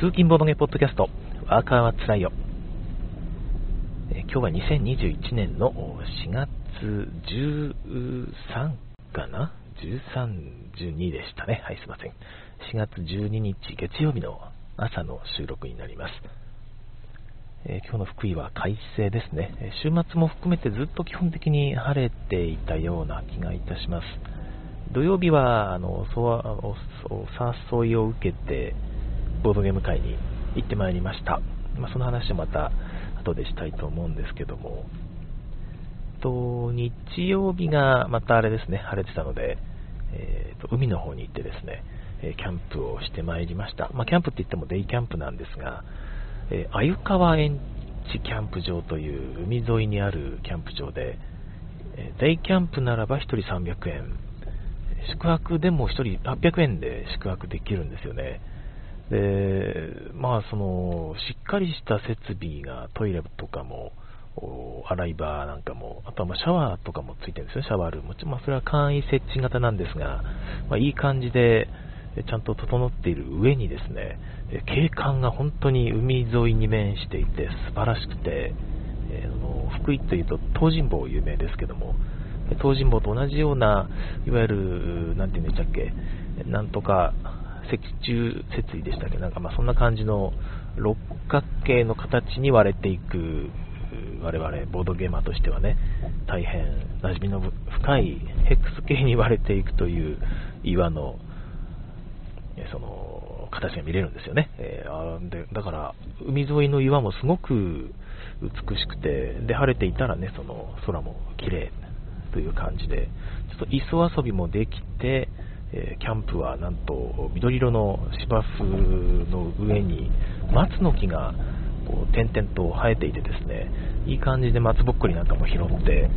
通勤ボードゲポッドキャスト、ワーカーはつらいよ。え今日は2021年の4月13かな ?13、12でしたね。はい、すいません。4月12日月曜日の朝の収録になります。え、今日の福井は快晴ですね、週末も含めてずっと基本的に晴れていたような気がいたします。土曜日はあのお誘いを受けてボードゲーム会に行ってまいりました。まあ、その話はまた後でしたいと思うんですけども、と日曜日がまたあれですね、晴れてたので、えーと、海の方に行ってですね、えキャンプをしてまいりました。まあ、キャンプって言ってもデイキャンプなんですが、えー、鮎川園地キャンプ場という海沿いにあるキャンプ場で、えデイキャンプならば1人300円、宿泊でも1人800円で宿泊できるんですよね。で、まあ、その、しっかりした設備がトイレとかも、洗い場なんかも、あとはまシャワーとかもついてるんですよ、シャワールーム。まあ、それは簡易設置型なんですが、まあ、いい感じで、ちゃんと整っている上にですね、景観が本当に海沿いに面していて素晴らしくて、えー、の福井というと東尋坊有名ですけども、東尋坊と同じような、いわゆる、なんていうんでしたっけ、なんとか石柱設備でしたっけ、なんかまあそんな感じの六角形の形に割れていく、我々ボードゲーマーとしてはね、大変馴染みの深いヘックス系に割れていくという岩の、その形が見れるんですよね。えー、でだから海沿いの岩もすごく美しくて、で晴れていたらね、その空も綺麗という感じで、ちょっと磯遊びもできて、えキャンプはなんと緑色の芝生の上に松の木がこう点々と生えていてですねいい感じで松ぼっくりなんかも拾って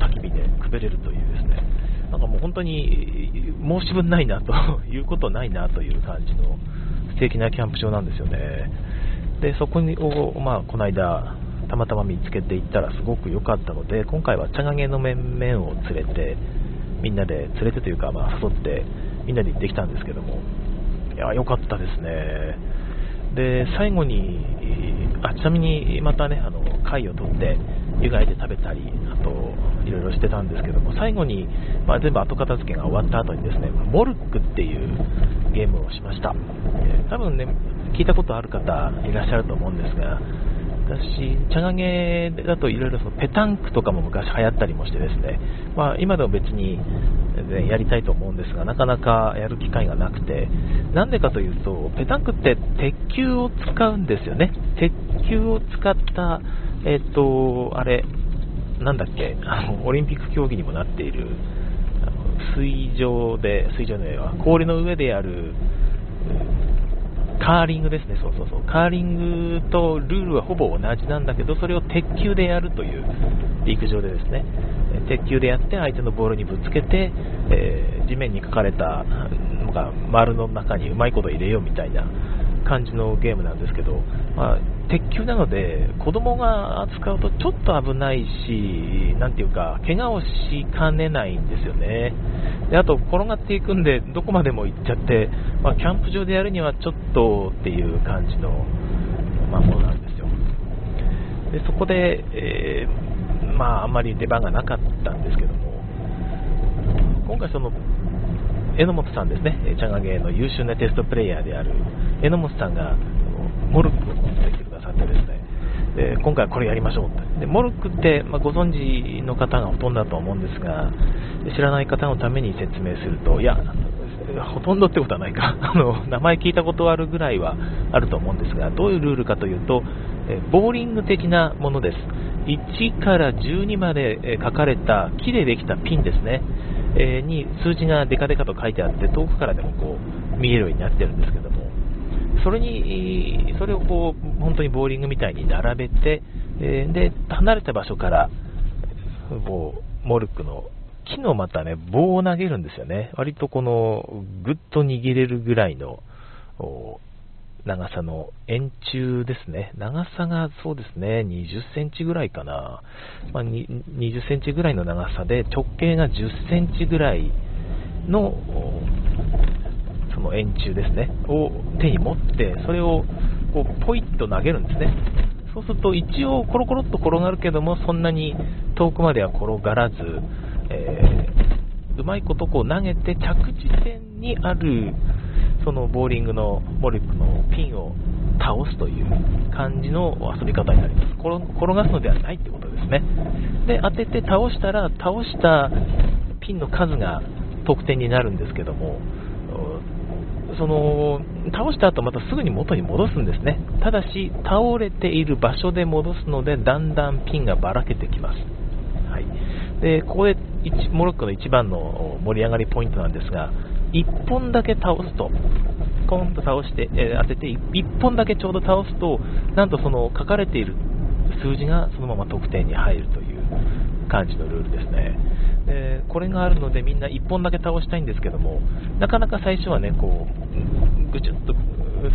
焚き火でくべれるというですね。なんかもう本当に申し分ないなということないなという感じの素敵なキャンプ場なんですよね。でそこを、まあ、この間たまたま見つけていったらすごく良かったので今回は茶影の面々を連れてみんなで連れてというか、まあ、誘ってみんなで行ってきたんですけども、いや、良かったですね。で、最後に、あちなみにまたね、あの貝を取って湯がいて食べたり、あと、いろいろしてたんですけども、最後に、まあ、全部後片付けが終わった後にですね、モルックっていうゲームをしました。多分ね、聞いたことある方いらっしゃると思うんですが、私、茶影だといろいろペタンクとかも昔流行ったりもしてですね、まあ、今でも別にやりたいと思うんですが、なかなかやる機会がなくて、なんでかというと、ペタンクって鉄球を使うんですよね。鉄球を使った、えっ、ー、と、あれ、なんだっけ、あの、オリンピック競技にもなっている、水上で、水上の上は氷の上でやる、カーリングですね、そうそうそう。カーリングとルールはほぼ同じなんだけど、それを鉄球でやるという陸上でですね、鉄球でやって相手のボールにぶつけて、えー、地面に書かれたのが丸の中にうまいこと入れようみたいな感じのゲームなんですけど、まあ、鉄球なので子供が扱うとちょっと危ないし、なんていうか、怪我をしかねないんですよね。であと、転がっていくんで、どこまでも行っちゃって、まあ、キャンプ場でやるにはちょっとっていう感じの、まあ、ものなんですよ。でそこで、えー、まあ、あんまり出番がなかったんですけども、今回その、榎本さんですね、チャガゲーの優秀なテストプレイヤーである榎本さんが、モルックを持ってきてくださってですね、で今回はこれやりましょうってでモルックって、まあ、ご存知の方がほとんどだと思うんですが知らない方のために説明するといやほとんどってことはないか。あの名前聞いたことあるぐらいはあると思うんですがどういうルールかというとえボーリング的なものです。1から12まで書かれた木でできたピンですね、えー、に数字がデカデカと書いてあって遠くからでもこう見えるようになってるんですけどもそれにそれをこう本当にボーリングみたいに並べて、え、で離れた場所からこうモルックの木のまたね棒を投げるんですよね、割とこのぐっと握れるぐらいの長さの円柱ですね。長さがそうですね、20センチぐらいかな。まあ、20センチぐらいの長さで、直径が10センチぐらいの、その円柱ですね、を手に持って、それをこうポイッと投げるんですね。そうすると一応コロコロっと転がるけども、そんなに遠くまでは転がらず、えー、うまいことこう投げて着地点にあるそのボーリングのモルックのピンを倒すという感じの遊び方になります。転がすのではないってことですね。で、当てて倒したら、倒したピンの数が得点になるんですけども、その倒した後またすぐに元に戻すんですね。ただし、倒れている場所で戻すので、だんだんピンがばらけてきます。はい、でここでモロッコの一番の盛り上がりポイントなんですが、1本だけ倒すと、コンと倒して、えー、当てて、1本だけちょうど倒すと、なんとその書かれている数字がそのまま得点に入るという感じのルールですね。でこれがあるのでみんな1本だけ倒したいんですけども、なかなか最初はね、こう、ぐちゅっと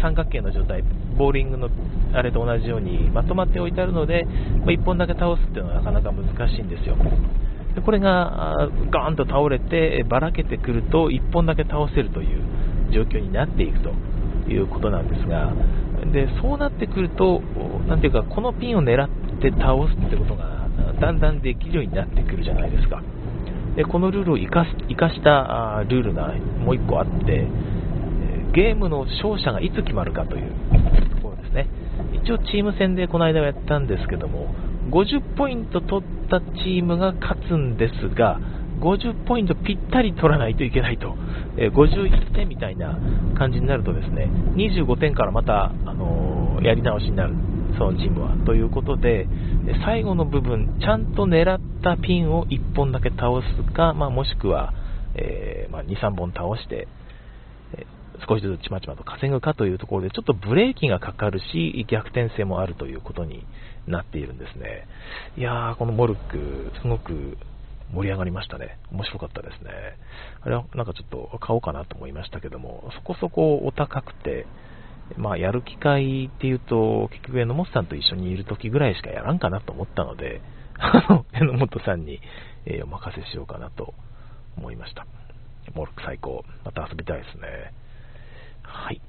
三角形の状態、ボーリングのあれと同じようにまとまっておいてあるので、まあ、1本だけ倒すっていうのはなかなか難しいんですよ。でこれがガーンと倒れてばらけてくると1本だけ倒せるという状況になっていくということなんですがでそうなってくるとなんていうかこのピンを狙って倒すってことがだんだんできるようになってくるじゃないですか。でこのルールを生かす生かしたルールがもう1個あってゲームの勝者がいつ決まるかというところですね。一応チーム戦でこの間はやったんですけども50ポイント取ったチームが勝つんですが、50ポイントぴったり取らないといけないと、えー、51点みたいな感じになるとですね、25点からまた、あのー、やり直しになる、そのチームは。ということで、最後の部分、ちゃんと狙ったピンを1本だけ倒すか、まあ、もしくは、えー、まあ、2、3本倒して、え少しずつちまちまと稼ぐかというところで、ちょっとブレーキがかかるし、逆転性もあるということになっているんですね。いやー、このモルック、すごく盛り上がりましたね。面白かったですね。あれはなんかちょっと買おうかなと思いましたけども、そこそこお高くて、まあ、やる機会っていうと、結局、榎本さんと一緒にいる時ぐらいしかやらんかなと思ったので、あの、榎本さんに、え、お任せしようかなと思いました。モルック最高。また遊びたいですね。はい。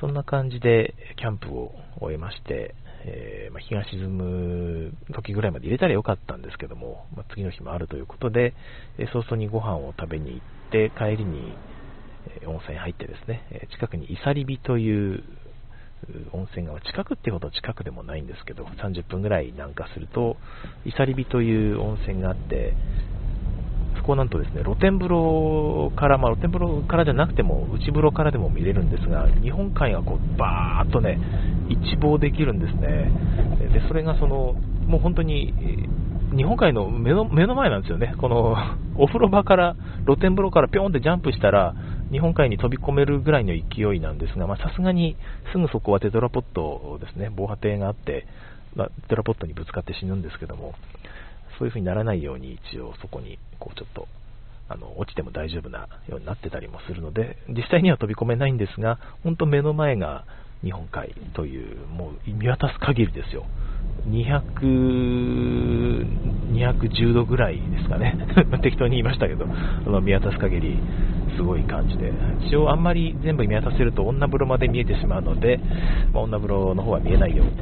そんな感じで、キャンプを終えまして、えー、まあ、日が沈む時ぐらいまで入れたらよかったんですけども、まあ、次の日もあるということで、え、早々にご飯を食べに行って、帰りに、え、温泉入ってですね、え近くにイサリビという温泉が近くってほど近くでもないんですけど、30分ぐらい南下すると、イサリビという温泉があって、そこなんとですね、露天風呂から、まあ、露天風呂からじゃなくても、内風呂からでも見れるんですが、日本海がこう、バーっとね、一望できるんですね。で、それがその、もう本当に、日本海の目の目の前なんですよね。この、お風呂場から、露天風呂からぴょんってジャンプしたら、日本海に飛び込めるぐらいの勢いなんですが、さすがにすぐそこはテトラポットですね、防波堤があって、まあ、テトラポットにぶつかって死ぬんですけども、そういう風にならないように一応そこにこうちょっとあの落ちても大丈夫なようになってたりもするので、実際には飛び込めないんですが、本当目の前が日本海という、もう見渡す限りですよ。200、210度ぐらいですかね。適当に言いましたけど、あの見渡す限りすごい感じで、一応あんまり全部見渡せると女風呂まで見えてしまうので、まあ、女風呂の方は見えないように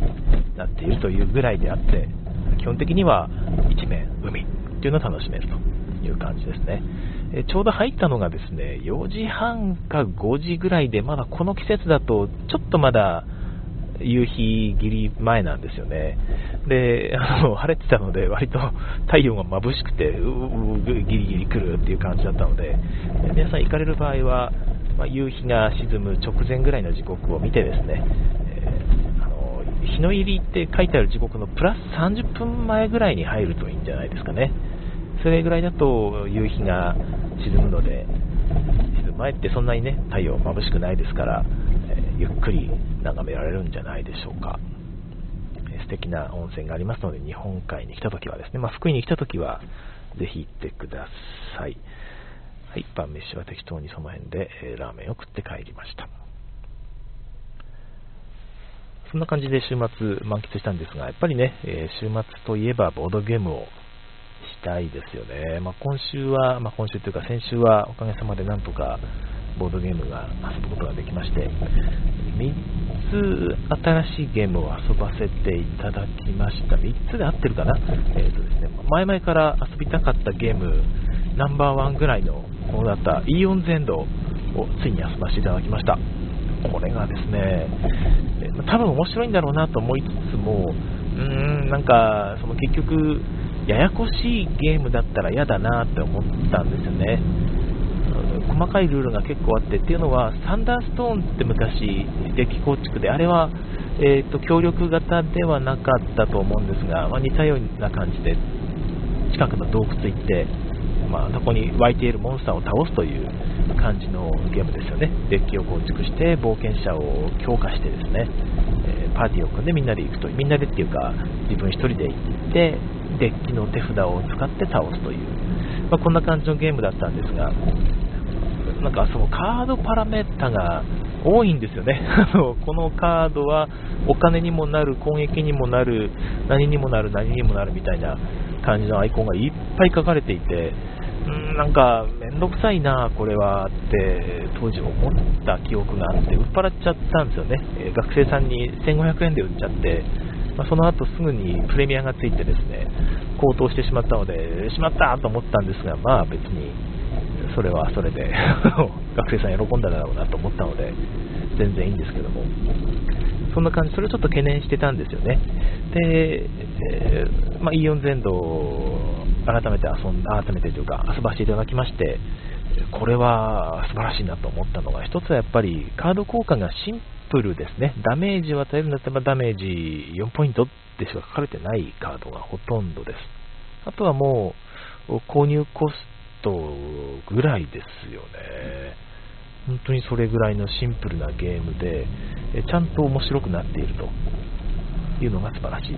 なっているというぐらいであって、基本的には一面海っていうのを楽しめるという感じですね。えちょうど入ったのがですね、4時半か5時ぐらいで、まだこの季節だと、ちょっとまだ夕日ぎり前なんですよね。で、あの、晴れてたので、割と太陽が眩しくて、ううギリギリ来るっていう感じだったので、皆さん行かれる場合は、まあ、夕日が沈む直前ぐらいの時刻を見てですね、日の入りって書いてある時刻のプラス30分前ぐらいに入るといいんじゃないですかね。それぐらいだと夕日が沈むので、沈む前ってそんなにね、太陽眩しくないですから、え、ゆっくり眺められるんじゃないでしょうか。素敵な温泉がありますので、日本海に来た時はですね、まあ、福井に来た時は、ぜひ行ってください。はい、晩飯は適当にその辺で、えー、ラーメンを食って帰りました。そんな感じで週末満喫したんですが、やっぱりね、えー、週末といえばボードゲームをしたいですよね。まあ、今週は、まあ、今週というか先週はおかげさまでなんとかボードゲームが遊ぶことができまして、3つ新しいゲームを遊ばせていただきました。3つで合ってるかな？えーとですね、前々から遊びたかったゲームナンバーワンぐらいのものだったイーオンゼンドをついに遊ばせていただきました。これがですね、多分面白いんだろうなと思いつつも、うーん、なんか、その結局、ややこしいゲームだったら嫌だなって思ったんですよね。細かいルールが結構あってっていうのはサンダーストーンって昔デッキ構築であれは、えーと、協力型ではなかったと思うんですが、まあ、似たような感じで近くの洞窟行って、まあ、そこに湧いているモンスターを倒すという感じのゲームですよね。デッキを構築して冒険者を強化してですね、えー、パーティーを組んでみんなで行くとみんなでっていうか自分1人で行ってデッキの手札を使って倒すという、まあ、こんな感じのゲームだったんですがなんかそのカードパラメータが多いんですよね。このカードはお金にもなる、攻撃にもなる、何にもなる、何にもなるみたいな感じのアイコンがいっぱい書かれていて、んなんかめんどくさいな、これはって当時思った記憶があって、売っ払っちゃったんですよね、え学生さんに1500円で売っちゃって、まあ、その後すぐにプレミアがついてですね高騰してしまったので、しまったと思ったんですが、まあ別にそれはそれで 学生さん喜んだだろうなと思ったので、全然いいんですけども、そんな感じ、それをちょっと懸念してたんですよね。で、えー、まあ、イオン全土改めて遊ん、改めてというか、遊ばせていただきまして、これは素晴らしいなと思ったのが、一つはやっぱりカード効果がシンプルですね。ダメージを与えるんだったらダメージ4ポイントでしか書かれてないカードがほとんどです。あとはもう、購入コストぐらいですよね。本当にそれぐらいのシンプルなゲームで、ちゃんと面白くなっているというのが素晴らしい。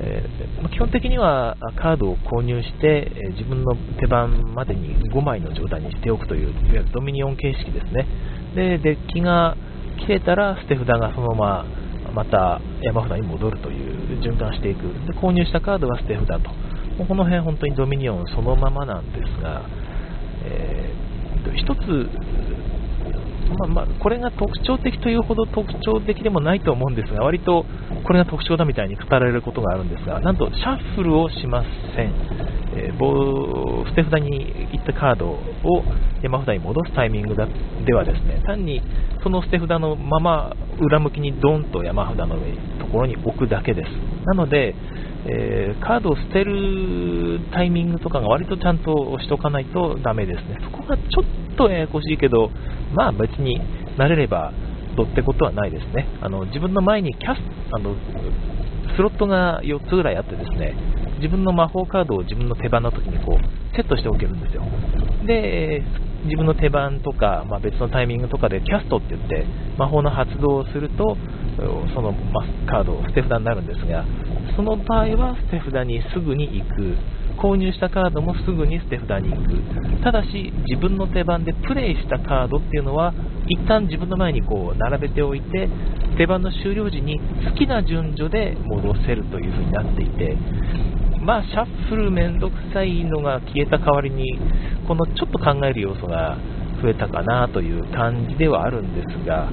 えー、基本的にはカードを購入して、え自分の手番までに5枚の状態にしておくという、いわゆるドミニオン形式ですね。で、デッキが切れたら捨て札がそのまままた山札に戻るという循環していく。で購入したカードは捨て札と。もうこの辺本当にドミニオンそのままなんですが、えー、一つまあまあ、これが特徴的というほど特徴的でもないと思うんですが、割とこれが特徴だみたいに語られることがあるんですが、なんとシャッフルをしません。えー、捨て札に行ったカードを山札に戻すタイミングではですね、単にその捨て札のまま裏向きにドンと山札のところに置くだけです。なので、えー、カードを捨てるタイミングとかが割とちゃんとしとかないとダメですね。そこがちょっとややこしいけど、まあ別に慣れればどってことはないですね。あの自分の前にキャスあのスロットが4つぐらいあってですね、自分の魔法カードを自分の手番の時にこうセットしておけるんですよ。で、自分の手番とか、まあ、別のタイミングとかでキャストって言って魔法の発動をするとその、まカードを捨て札になるんですがその場合は捨て札にすぐに行く。購入したカードもすぐに捨て札に行く。ただし自分の手番でプレイしたカードっていうのは一旦自分の前にこう並べておいて手番の終了時に好きな順序で戻せるという風になっていてまあシャッフルめんどくさいのが消えた代わりにこのちょっと考える要素が増えたかなという感じではあるんですが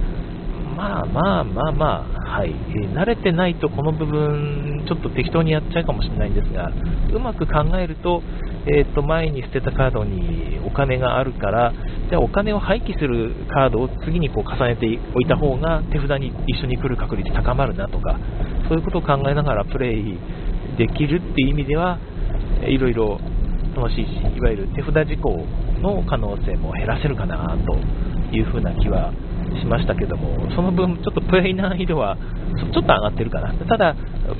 まあまあまあまあ、はい、えー、慣れてないとこの部分、ちょっと適当にやっちゃうかもしれないんですが、うまく考えると、えー、と前に捨てたカードにお金があるから、じゃあお金を廃棄するカードを次にこう重ねておいた方が手札に一緒に来る確率高まるなとか、そういうことを考えながらプレイできるっていう意味では、いろいろ楽しいし、いわゆる手札事項の可能性も減らせるかなというふうな気はしましたけども、その分、ちょっとプレイ難易度はちょっと上がってるかな、ただ、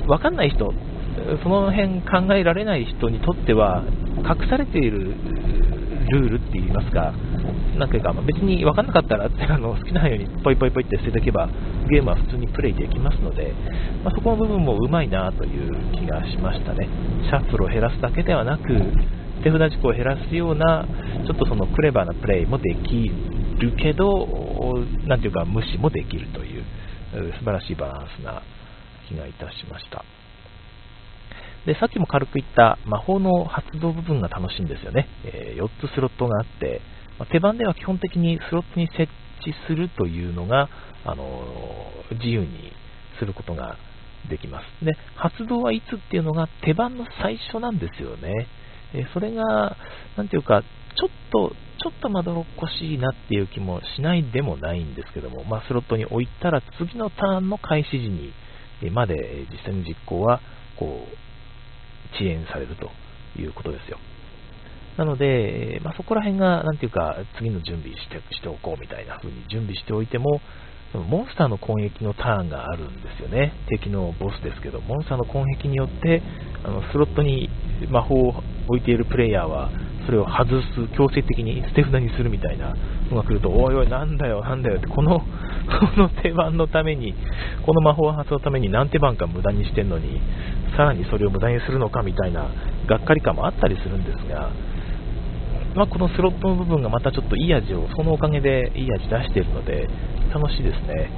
分かんない人、その辺考えられない人にとっては、隠されているルールって言いますか、なんていうか、ま、別に分かんなかったらあの好きなようにポイポイポイって捨てておけば、ゲームは普通にプレイできますので、まあ、そこの部分もうまいなという気がしましたね。シャッフルを減らすだけではなく、手札事故を減らすような、ちょっとそのクレバーなプレイもできるけど、なんていうか無視もできるという素晴らしいバランスな気がいたしました。で、さっきも軽く言った魔法の発動部分が楽しいんですよね。えー、4つスロットがあって、ま手番では基本的にスロットに設置するというのが、あの自由にすることができます。で、発動はいつっていうのが手番の最初なんですよね。えそれが、なんていうか、ちょっと、ちょっとまどろっこしいなっていう気もしないでもないんですけども、まあ、スロットに置いたら次のターンの開始時にまで実際に実行はこう遅延されるということですよ。なので、まあ、そこら辺が、なんていうか、次の準備してしておこうみたいな風に準備しておいても、モンスターの攻撃のターンがあるんですよね。敵のボスですけど、モンスターの攻撃によって、あのスロットに魔法を置いているプレイヤーは、それを外す、強制的に捨て札にするみたいなのが来ると、おいおい、なんだよ、なんだよって、この、この手番のために、この魔法発のために何手番か無駄にしてんのに、さらにそれを無駄にするのかみたいな、がっかり感もあったりするんですが、まあ、このスロットの部分がまたちょっといい味を、そのおかげでいい味出しているので、楽しいですね。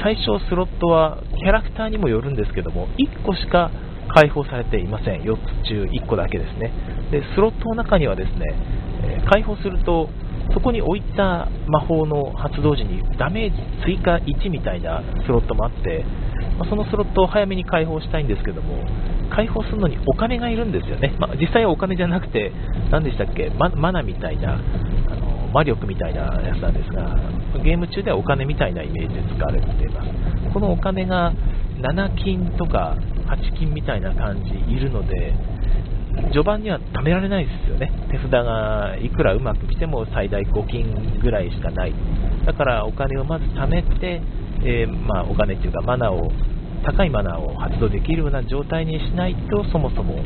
最初スロットはキャラクターにもよるんですけども、1個しか開放されていません。4つ中1個だけですね。で、スロットの中にはですね、え開放すると、そこに置いた魔法の発動時にダメージ追加1みたいなスロットもあって、まあ、そのスロットを早めに開放したいんですけども、開放するのにお金がいるんですよね。まあ、実際はお金じゃなくて、何でしたっけ、ママナみたいな、あの魔力みたいなやつなんですが、ゲーム中ではお金みたいなイメージで使われています。このお金が7金とか8金みたいな感じいるので、序盤には貯められないですよね。手札がいくらうまく来ても最大5金ぐらいしかない。だからお金をまず貯めて、えー、まあ、お金っていうかマナーを高いマナーを発動できるような状態にしないとそもそも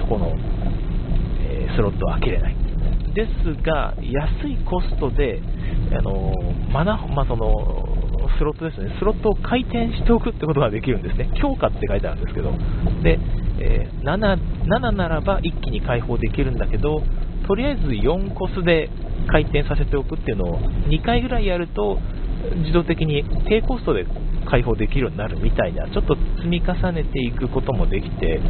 そこの、えー、スロットは開けれないですが安いコストであのマナまあ、そのスロットですね。スロットを回転しておくってことができるんですね。強化って書いてあるんですけど。で、えー、7, 7ならば一気に解放できるんだけどとりあえず4コスで回転させておくっていうのを2回ぐらいやると自動的に低コストで開放できるようになるみたいな、ちょっと積み重ねていくこともできて、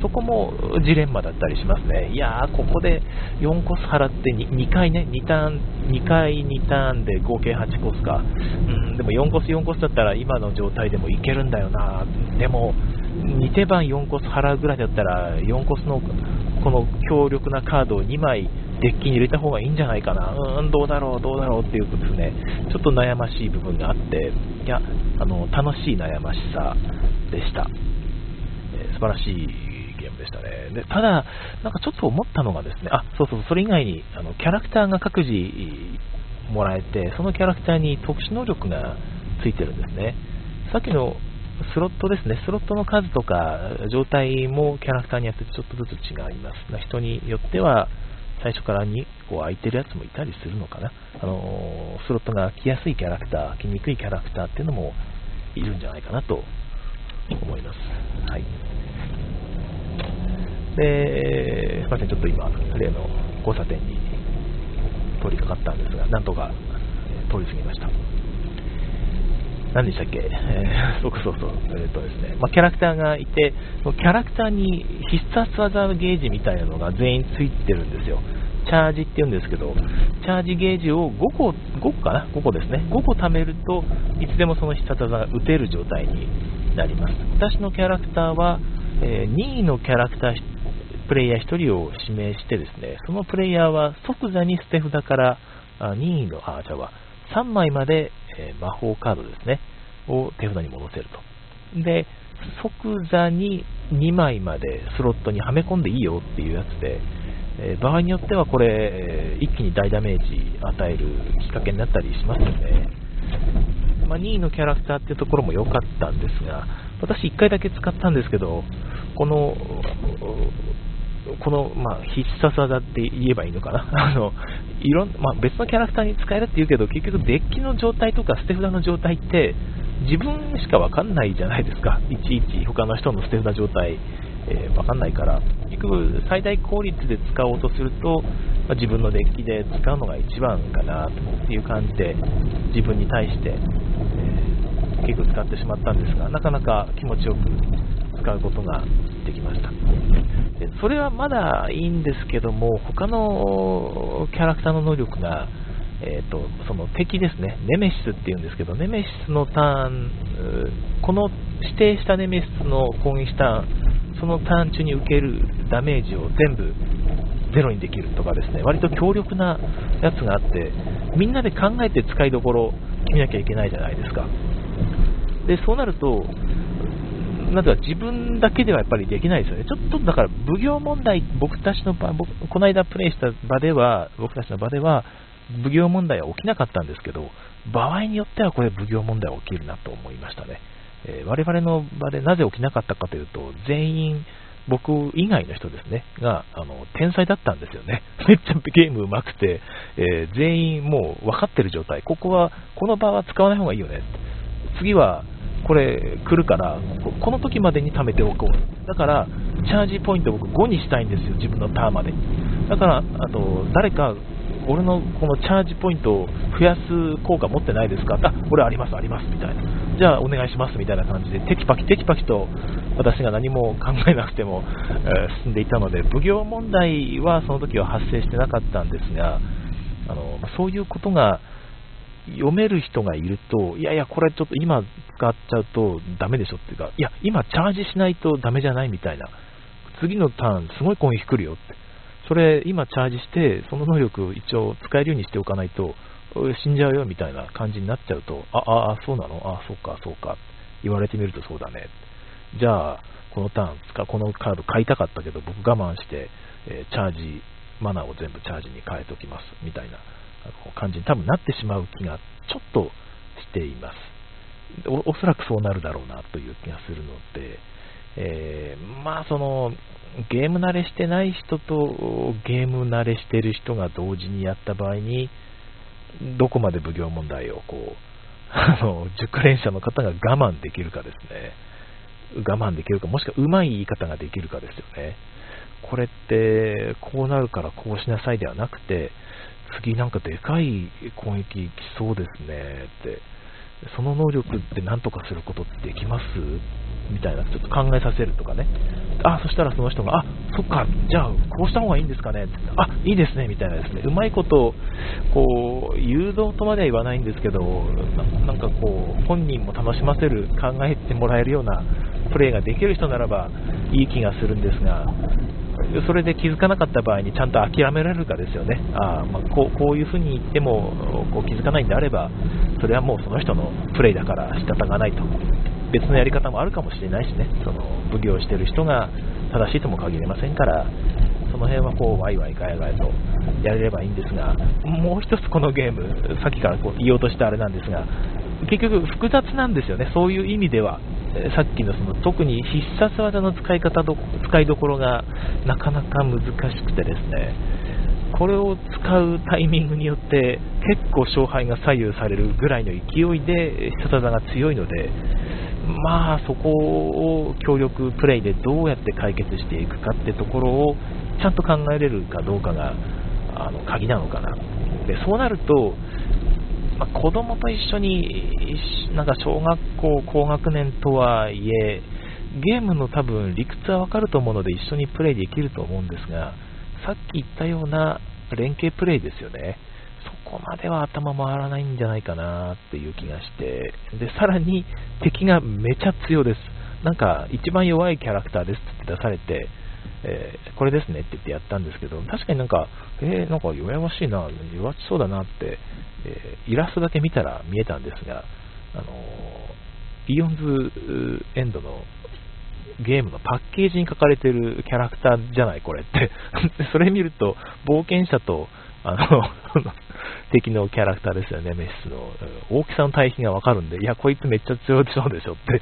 そこもジレンマだったりしますね。いやー、ここで4コス払って 2, 2回ね、2ターン、2回2ターンで合計8コスか。うん、でも4コス4コスだったら今の状態でもいけるんだよな。でも、2手番4コス払うぐらいだったら、4コスのこの強力なカードを2枚デッキに入れた方がいいんじゃないかな、うーん、どうだろう、どうだろうっていうとですね、ちょっと悩ましい部分があって、いや、あの楽しい悩ましさでした、えー、素晴らしいゲームでしたね。でただ、なんかちょっと思ったのがですね、あ、そうそう、それ以外にあのキャラクターが各自もらえて、そのキャラクターに特殊能力がついてるんですね。さっきのスロットですね、スロットの数とか状態もキャラクターによってちょっとずつ違います。人によっては最初からにこう空いてるやつもいたりするのかな。あのスロットが来やすいキャラクター、来にくいキャラクターっていうのもいるんじゃないかなと思います。はい。で、すみません、ちょっと今、例の交差点に通りかかったんですが、なんとか通り過ぎました。何でしたっけ、えー、そうそうそう、えーとですねまあ、キャラクターがいて、キャラクターに必殺技ゲージみたいなのが全員ついてるんですよ。チャージって言うんですけど、チャージゲージを5個、5個かな ?5 個ですね。5個貯めるといつでもその必殺技が打てる状態になります。私のキャラクターは、えー、任意のキャラクター、プレイヤー1人を指名してですね、そのプレイヤーは即座に捨て札からあ任意の、あ、じゃあ3枚まで、えー、魔法カードですね、を手札に戻せると。で、即座に2枚までスロットにはめ込んでいいよっていうやつで、えー、場合によってはこれ、え、一気に大ダメージ与えるきっかけになったりしますよね。まあ、2位のキャラクターっていうところも良かったんですが、私1回だけ使ったんですけど、このこの、まあ、必殺技って言えばいいのかな。あのいろん、まあ、別のキャラクターに使えるって言うけど結局デッキの状態とか捨て札の状態って自分しか分かんないじゃないですか。いちいち他の人の捨て札状態、えー、分かんないから。結局最大効率で使おうとすると、まあ、自分のデッキで使うのが一番かなっていう感じで自分に対して、えー、結構使ってしまったんですがなかなか気持ちよく使うことができました。それはまだいいんですけども、他のキャラクターの能力が、えーと、その敵ですね、ネメシスっていうんですけど、ネメシスのターン、この指定したネメシスの攻撃ターン、そのターン中に受けるダメージを全部ゼロにできるとかですね、割と強力なやつがあって、みんなで考えて使いどころ決めなきゃいけないじゃないですか。で、そうなると、なんか自分だけではやっぱりできないですよね。ちょっとだから奉行問題、僕たちの場、僕この間プレイした場では、僕たちの場では、奉行問題は起きなかったんですけど、場合によってはこれ奉行問題は起きるなと思いましたね。えー、我々の場でなぜ起きなかったかというと、全員、僕以外の人ですね、が、あの、天才だったんですよね。めっちゃゲーム上手くて、えー、全員もう分かってる状態。ここは、この場は使わない方がいいよね。次は、これ来るから、この時までに貯めておこう。だから、チャージポイント僕5にしたいんですよ、自分のターンまでに。だから、あと、誰か、俺のこのチャージポイントを増やす効果持ってないですか？あ、俺あります、あります、みたいな。じゃあお願いします、みたいな感じで、テキパキテキパキと私が何も考えなくても、え、進んでいたので、奉行問題はその時は発生してなかったんですが、あのそういうことが読める人がいると、いやいや、これちょっと今使っちゃうとダメでしょっていうか、いや、今チャージしないとダメじゃないみたいな、次のターンすごい攻撃来るよって、それ今チャージして、その能力一応使えるようにしておかないと、死んじゃうよみたいな感じになっちゃうと、あ、あ、あそうなの？あ、そうか、そうか、言われてみるとそうだね。じゃあ、このターン使、このカード買いたかったけど、僕我慢して、え、チャージ、マナーを全部チャージに変えておきます、みたいな。感じに多分なってしまう気がちょっとしています。おそらくそうなるだろうなという気がするので、えー、まあそのゲーム慣れしてない人とゲーム慣れしてる人が同時にやった場合にどこまで奉行問題をこう あの熟練者の方が我慢できるかですね我慢できるかもしくはうまい言い方ができるかですよねこれってこうなるからこうしなさいではなくて次なんかでかい攻撃来そうですねって、その能力って何とかすることってできます？みたいな、ちょっと考えさせるとかね。あ、そしたらその人が、あ、そっか、じゃあ、こうした方がいいんですかねってあ、いいですね、みたいなですね。うまいこと、こう、誘導とまでは言わないんですけど、なんかこう、本人も楽しませる、考えてもらえるようなプレーができる人ならば、いい気がするんですが、それで気づかなかった場合にちゃんと諦められるかですよね、あまあ、こうこういうふうに言ってもこう気づかないんであれば、それはもうその人のプレイだから仕方がないと、別のやり方もあるかもしれないしね、その奉行してる人が正しいとも限りませんから、その辺はこうワイワイガヤガヤとやれればいいんですが、もう一つこのゲーム、さっきからこう言おうとしたあれなんですが、結局複雑なんですよね、そういう意味では。さっきのその特に必殺技の使い方ど使いどころがなかなか難しくてですね。これを使うタイミングによって結構勝敗が左右されるぐらいの勢いで必殺技が強いのでまあそこを協力プレイでどうやって解決していくかってところをちゃんと考えれるかどうかがあの鍵なのかな。でそうなるとまあ、子供と一緒に、なんか小学校高学年とはいえ、ゲームの多分理屈はわかると思うので一緒にプレイできると思うんですが、さっき言ったような連携プレイですよね。そこまでは頭回らないんじゃないかなっていう気がして、で、さらに敵がめちゃ強です。なんか一番弱いキャラクターですって出されて、えー、これですねって言ってやったんですけど、確かになんか、えー、なんか弱々しいな、弱ちそうだなって、えー、イラストだけ見たら見えたんですが、あのイオンズエンドのゲームのパッケージに書かれてるキャラクターじゃない、これって。それ見ると、冒険者と、あの 敵のキャラクターですよね、メスの。大きさの対比がわかるんで、いや、こいつめっちゃ強そうでしょって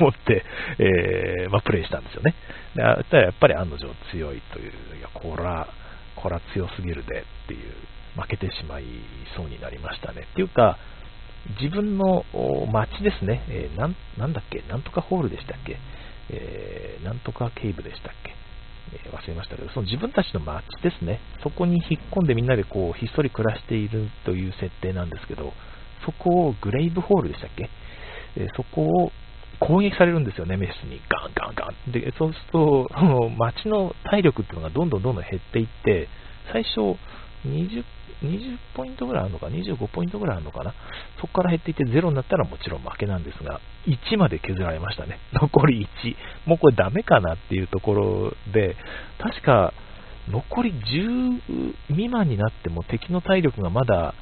思って、えー、まあ、プレイしたんですよね。でやっぱり案の定強いという、いや、こら、こら強すぎるでっていう、負けてしまいそうになりましたね。っていうか、自分の街ですね、えー、なんなんだっけ、なんとかホールでしたっけ、えー、なんとかケイブでしたっけ、えー、忘れましたけど、その自分たちの街ですね、そこに引っ込んでみんなでこうひっそり暮らしているという設定なんですけど、そこをグレイブホールでしたっけ、えそこを攻撃されるんですよね、メスに。ガンガンガン。で、そうすると、街の体力っていうのがどんどんどんどん減っていって、最初20、20ポイントぐらいあるのか、25ポイントぐらいあるのかな？そこから減っていって0になったらもちろん負けなんですが、1まで削られましたね。残り1。もうこれダメかなっていうところで、確か、残り10未満になっても敵の体力がまだ、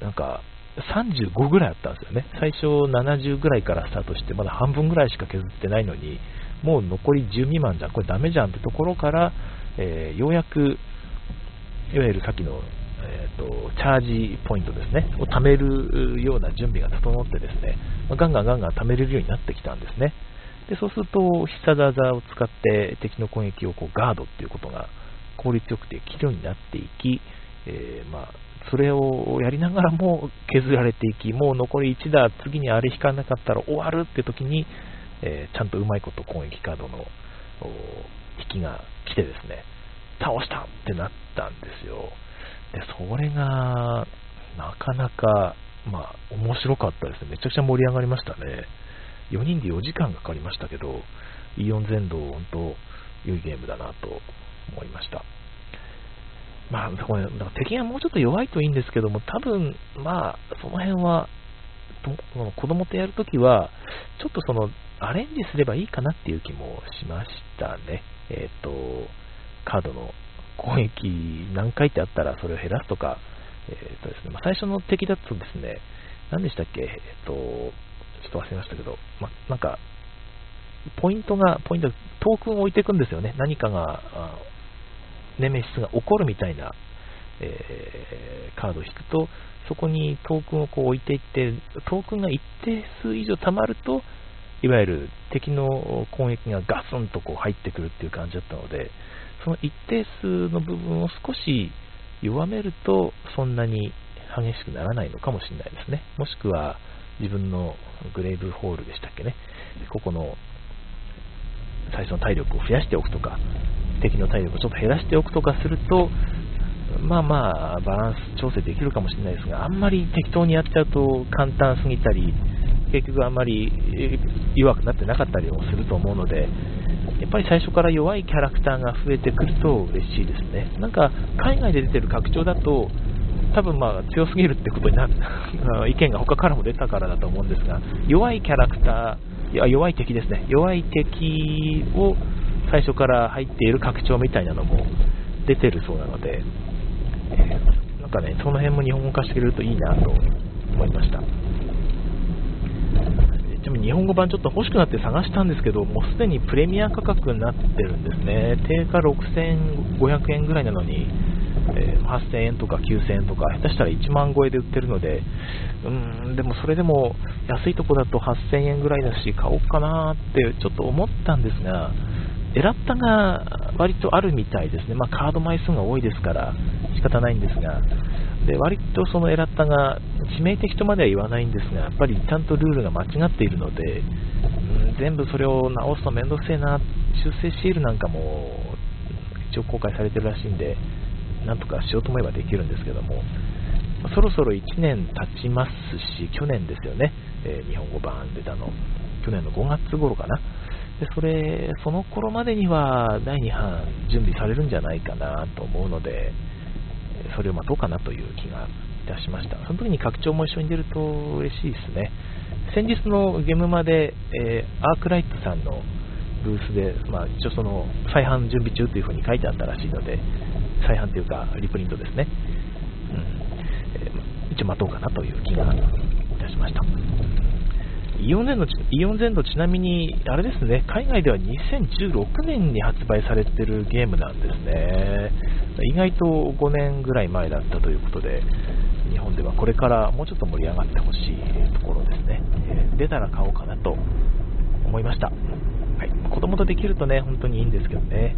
なんか、35ぐらいあったんですよね。最初70ぐらいからスタートして、まだ半分ぐらいしか削ってないのに、もう残り10未満じゃん、これダメじゃんってところから、えー、ようやく、いわゆるさっきの、えーと、チャージポイントですね、を貯めるような準備が整ってですね、まあ、ガンガンガンガン貯めれるようになってきたんですね。でそうすると、必殺技を使って敵の攻撃をこうガードっていうことが効率よくできるようになっていき、えー、まあ、それをやりながらも削られていき、もう残り1打、次にあれ引かなかったら終わるって時に、えー、ちゃんとうまいこと攻撃カードの引きが来てですね、倒したってなったんですよ。で、それが、なかなか、まあ、面白かったですね。めちゃくちゃ盛り上がりましたね。4人で4時間かかりましたけど、イオン全土、本当、良いゲームだなと思いました。まあ、これ敵がもうちょっと弱いといいんですけども、多分、まあ、その辺は、と子供とやるときは、ちょっとその、アレンジすればいいかなっていう気もしましたね。えっ、ー、と、カードの攻撃何回ってあったらそれを減らすとか、えーとですねまあ、最初の敵だとですね、何でしたっけ、えっ、ー、と、ちょっと忘れましたけど、まなんか、ポイントが、ポイント、トークンを置いていくんですよね。何かが、ネメシスが起こるみたいな、えー、カードを引くと、そこにトークンをこう置いていって、トークンが一定数以上溜まると、いわゆる敵の攻撃がガスンとこう入ってくるっていう感じだったので、その一定数の部分を少し弱めると、そんなに激しくならないのかもしれないですね。もしくは、自分のグレーブホールでしたっけね、ここの最初の体力を増やしておくとか、敵の体力をちょっと減らしておくとかすると、まあまあ、バランス調整できるかもしれないですが、あんまり適当にやっちゃうと簡単すぎたり、結局あんまり弱くなってなかったりもすると思うので、やっぱり最初から弱いキャラクターが増えてくると嬉しいですね。なんか、海外で出てる拡張だと、多分まあ強すぎるってことになる 意見が他からも出たからだと思うんですが、弱いキャラクター、いや弱い敵ですね、弱い敵を最初から入っている拡張みたいなのも出てるそうなので、えー、なんかね、その辺も日本語化してくれるといいなと思いました。ちなみに日本語版ちょっと欲しくなって探したんですけど、もうすでにプレミア価格になってるんですね。定価6500円ぐらいなのに、えー、8000円とか9000円とか、下手したら1万超えで売ってるので、うーん、でもそれでも安いとこだと8000円ぐらいだし、買おうかなってちょっと思ったんですが、エラッタが割とあるみたいですね、まあ、カード枚数が多いですから仕方ないんですが、で割とそのエラッタが致命的とまでは言わないんですが、やっぱりちゃんとルールが間違っているので、うん、全部それを直すとめんどくせえな、修正シールなんかも一応公開されてるらしいんで、なんとかしようと思えばできるんですけども、そろそろ1年経ちますし、去年ですよね、えー、日本語版出たの、去年の5月頃かな。でそれ、その頃までには第2版準備されるんじゃないかなと思うので、それを待とうかなという気がいたしました。その時に拡張も一緒に出ると嬉しいですね。先日のゲームまで、えー、アークライトさんのブースで、まあ、一応その再販準備中というふに書いてあったらしいので、再販というかリプリントですね。うんえー、一応待とうかなという気がいたしました。イオン全土イオン全土ちなみに、あれですね、海外では2016年に発売されてるゲームなんですね。意外と5年ぐらい前だったということで、日本ではこれからもうちょっと盛り上がってほしいところですね。出たら買おうかなと思いました。はい、子供とできるとね、本当にいいんですけどね。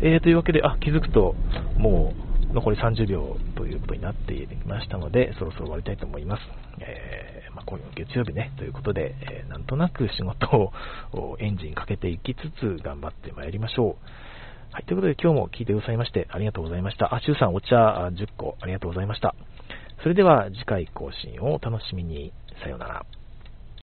えー、というわけで、あ、気づくと、もう残り30秒ということになっていましたので、そろそろ終わりたいと思います。えーまあ、今夜月曜日ね、ということで、えー、なんとなく仕事をエンジンかけていきつつ頑張ってまいりましょう。はい、ということで今日も聞いてくださいましてありがとうございました。あ、しゅうさんお茶10個ありがとうございました。それでは次回更新をお楽しみに。さようなら。